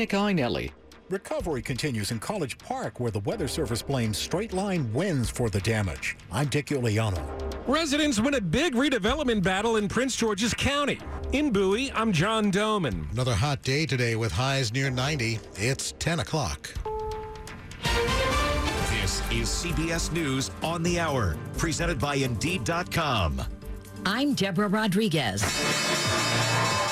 Nick Iannelli. Recovery continues in College Park, where the Weather Service blames straight line winds for the damage. I'm Dick Uliano. Residents win a big redevelopment battle in Prince George's County. In Bowie, I'm John Domen. Another hot day today with highs near 90. It's 10 o'clock. This is CBS News on the Hour, presented by Indeed.com. I'm Deborah Rodriguez.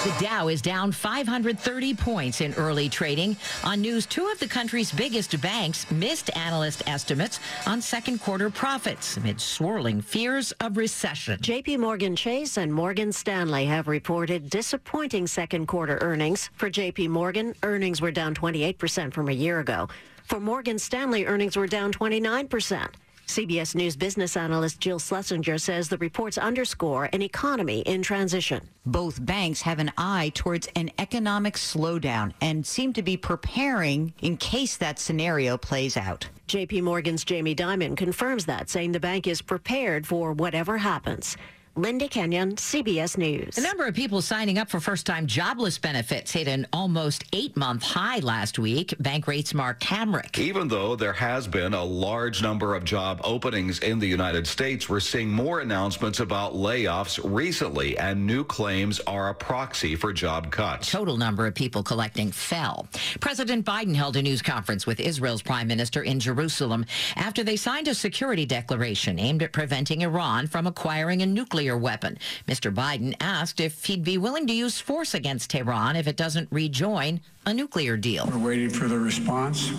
The Dow is down 530 points in early trading on news two of the country's biggest banks missed analyst estimates on second quarter profits amid swirling fears of recession. JP Morgan Chase and Morgan Stanley have reported disappointing second quarter earnings. For JP Morgan, earnings were down 28% from a year ago. For Morgan Stanley, earnings were down 29%. CBS News business analyst Jill Schlesinger says the reports underscore an economy in transition. Both banks have an eye towards an economic slowdown and seem to be preparing in case that scenario plays out. JP Morgan's Jamie Dimon confirms that, saying the bank is prepared for whatever happens. Linda Kenyon, CBS News. The number of people signing up for first time jobless benefits hit an almost eight month high last week. Bankrate's Mark Hamrick. Even though there has been a large number of job openings in the United States, we're seeing more announcements about layoffs recently, and new claims are a proxy for job cuts. Total number of people collecting fell. President Biden held a news conference with Israel's prime minister in Jerusalem after they signed a security declaration aimed at preventing Iran from acquiring a nuclear nuclear weapon. Mr. Biden asked if he'd be willing to use force against Tehran if it doesn't rejoin a nuclear deal. We're waiting for the response.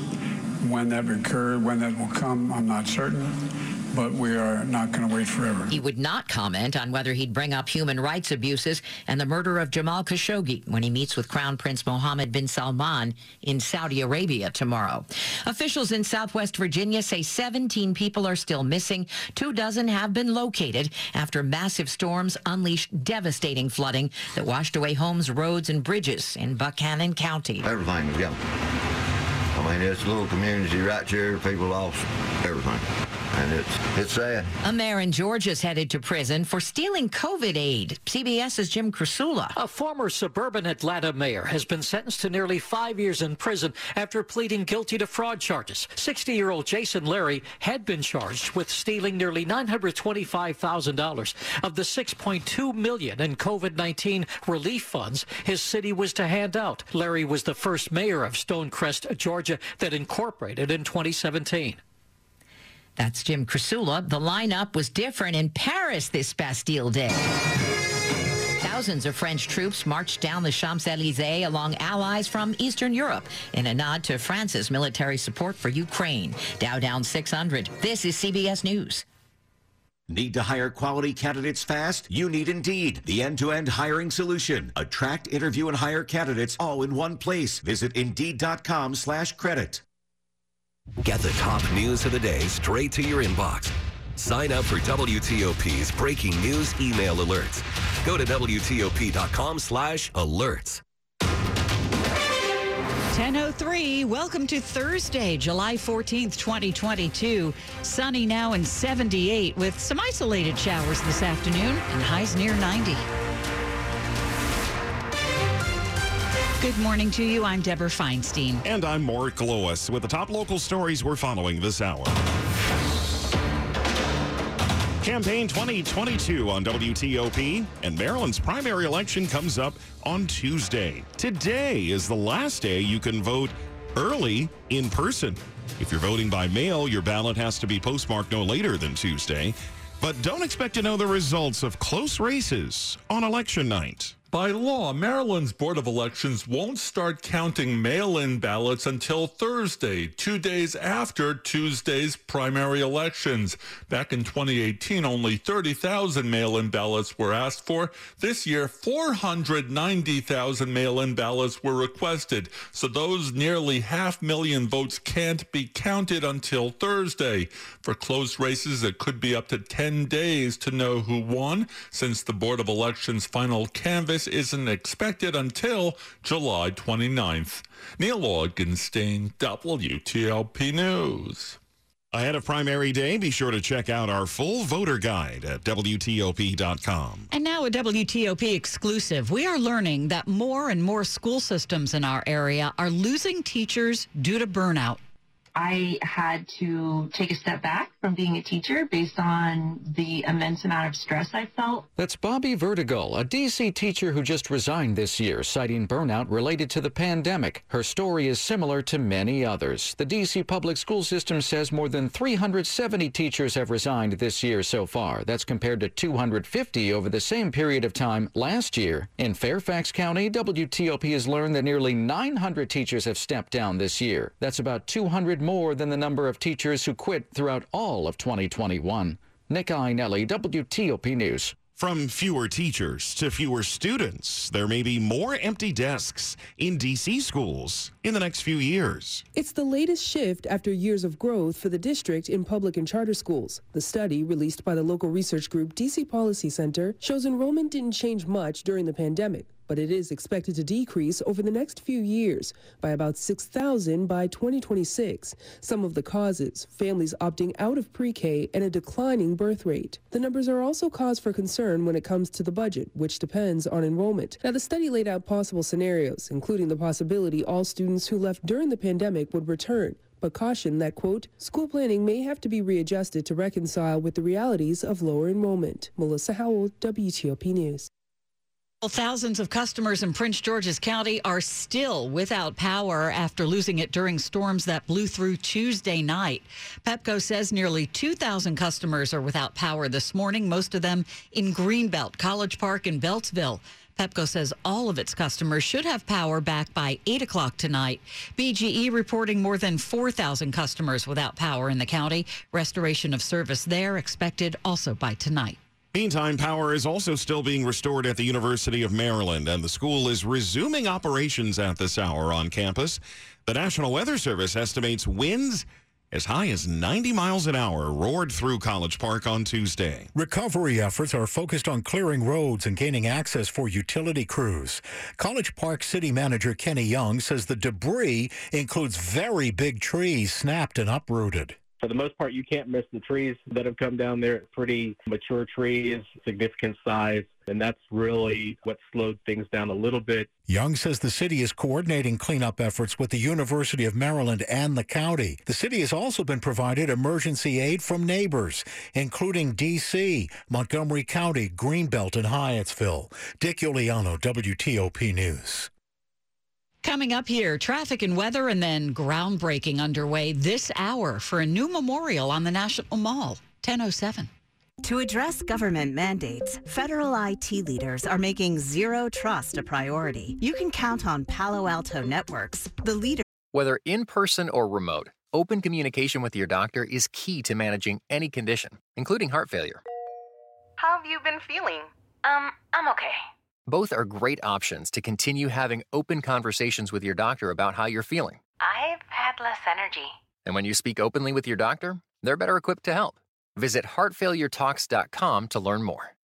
When that occur, when that will come, I'm not certain but we are not going to wait forever. He would not comment on whether he'd bring up human rights abuses and the murder of Jamal Khashoggi when he meets with Crown Prince Mohammed bin Salman in Saudi Arabia tomorrow. Officials in Southwest Virginia say 17 people are still missing. Two dozen have been located after massive storms unleashed devastating flooding that washed away homes, roads, and bridges in Buchanan County. Everything was gone. I mean, it's a little community right here. People lost everything and it's it's sad. A mayor in Georgia is headed to prison for stealing COVID aid. CBS's Jim Krasula. A former suburban Atlanta mayor has been sentenced to nearly five years in prison after pleading guilty to fraud charges. 60-year-old Jason Lary had been charged with stealing nearly $925,000 of the 6.2 million in COVID-19 relief funds his city was to hand out. Lary was the first mayor of Stonecrest, Georgia, that incorporated in 2017. That's Jim Krasula. The lineup was different in Paris this Bastille Day. Thousands of French troops marched down the Champs-Élysées along allies from Eastern Europe in a nod to France's military support for Ukraine. Dow down 600. This is CBS News. Need to hire quality candidates fast? You need Indeed, the end-to-end hiring solution. Attract, interview, and hire candidates all in one place. Visit Indeed.com slash credit. Get the top news of the day straight to your inbox. Sign up for WTOP's breaking news email alerts. Go to WTOP.com slash alerts. 1003, welcome to Thursday, July 14th, 2022. Sunny now and 78 with some isolated showers this afternoon and highs near 90. Good morning to you. I'm Deborah Feinstein. And I'm Mark Lewis with the top local stories we're following this hour. Campaign 2022 on WTOP, and Maryland's primary election comes up on Tuesday. Today is the last day you can vote early in person. If you're voting by mail, your ballot has to be postmarked no later than Tuesday. But don't expect to know the results of close races on election night. By law, Maryland's Board of Elections won't start counting mail in ballots until Thursday, two days after Tuesday's primary elections. Back in 2018, only 30,000 mail in ballots were asked for. This year, 490,000 mail in ballots were requested. So those nearly half million votes can't be counted until Thursday. For close races, it could be up to 10 days to know who won, since the Board of Elections final canvass isn't expected until July 29th. Neil Augenstein, WTOP News. Ahead of primary day, be sure to check out our full voter guide at WTOP.com. And now a WTOP exclusive. We are learning that more and more school systems in our area are losing teachers due to burnout. I had to take a step back from being a teacher based on the immense amount of stress I felt. That's Bobby Vertigal, a DC teacher who just resigned this year, citing burnout related to the pandemic. Her story is similar to many others. The DC public school system says more than 370 teachers have resigned this year so far. That's compared to 250 over the same period of time last year. In Fairfax County, WTOP has learned that nearly 900 teachers have stepped down this year. That's about 200 more than the number of teachers who quit throughout all of 2021. Nick Iannelli, WTOP News. From fewer teachers to fewer students, there may be more empty desks in DC schools in the next few years. It's the latest shift after years of growth for the district in public and charter schools. The study, released by the local research group DC Policy Center, shows enrollment didn't change much during the pandemic but it is expected to decrease over the next few years by about 6,000 by 2026. Some of the causes families opting out of pre K and a declining birth rate. The numbers are also cause for concern when it comes to the budget, which depends on enrollment. Now, the study laid out possible scenarios, including the possibility all students who left during the pandemic would return but cautioned that, quote, school planning may have to be readjusted to reconcile with the realities of lower enrollment. Melissa Howell, WTOP News. Well, thousands of customers in Prince George's County are still without power after losing it during storms that blew through Tuesday night. Pepco says nearly 2,000 customers are without power this morning, most of them in Greenbelt, College Park, and Beltsville. Pepco says all of its customers should have power back by 8 o'clock tonight. BGE reporting more than 4,000 customers without power in the county. Restoration of service there expected also by tonight. Meantime, power is also still being restored at the University of Maryland, and the school is resuming operations at this hour on campus. The National Weather Service estimates winds as high as 90 miles an hour roared through College Park on Tuesday. Recovery efforts are focused on clearing roads and gaining access for utility crews. College Park City Manager Kenny Young says the debris includes very big trees snapped and uprooted for the most part, you can't miss the trees that have come down there. Pretty mature trees, significant size, and that's really what slowed things down a little bit. Young says the city is coordinating cleanup efforts with the University of Maryland and the county. The city has also been provided emergency aid from neighbors, including D.C., Montgomery County, Greenbelt, and Hyattsville. Dick Uliano, WTOP News. Coming up here, traffic and weather, and then groundbreaking underway this hour for a new memorial on the National Mall. 1007. To address government mandates, federal IT leaders are making zero trust a priority. You can count on Palo Alto Networks, the leader. Whether in person or remote, open communication with your doctor is key to managing any condition, including heart failure. How have you been feeling? Um, I'm okay. Both are great options to continue having open conversations with your doctor about how you're feeling. I've had less energy. And when you speak openly with your doctor, they're better equipped to help. Visit heartfailuretalks.com to learn more.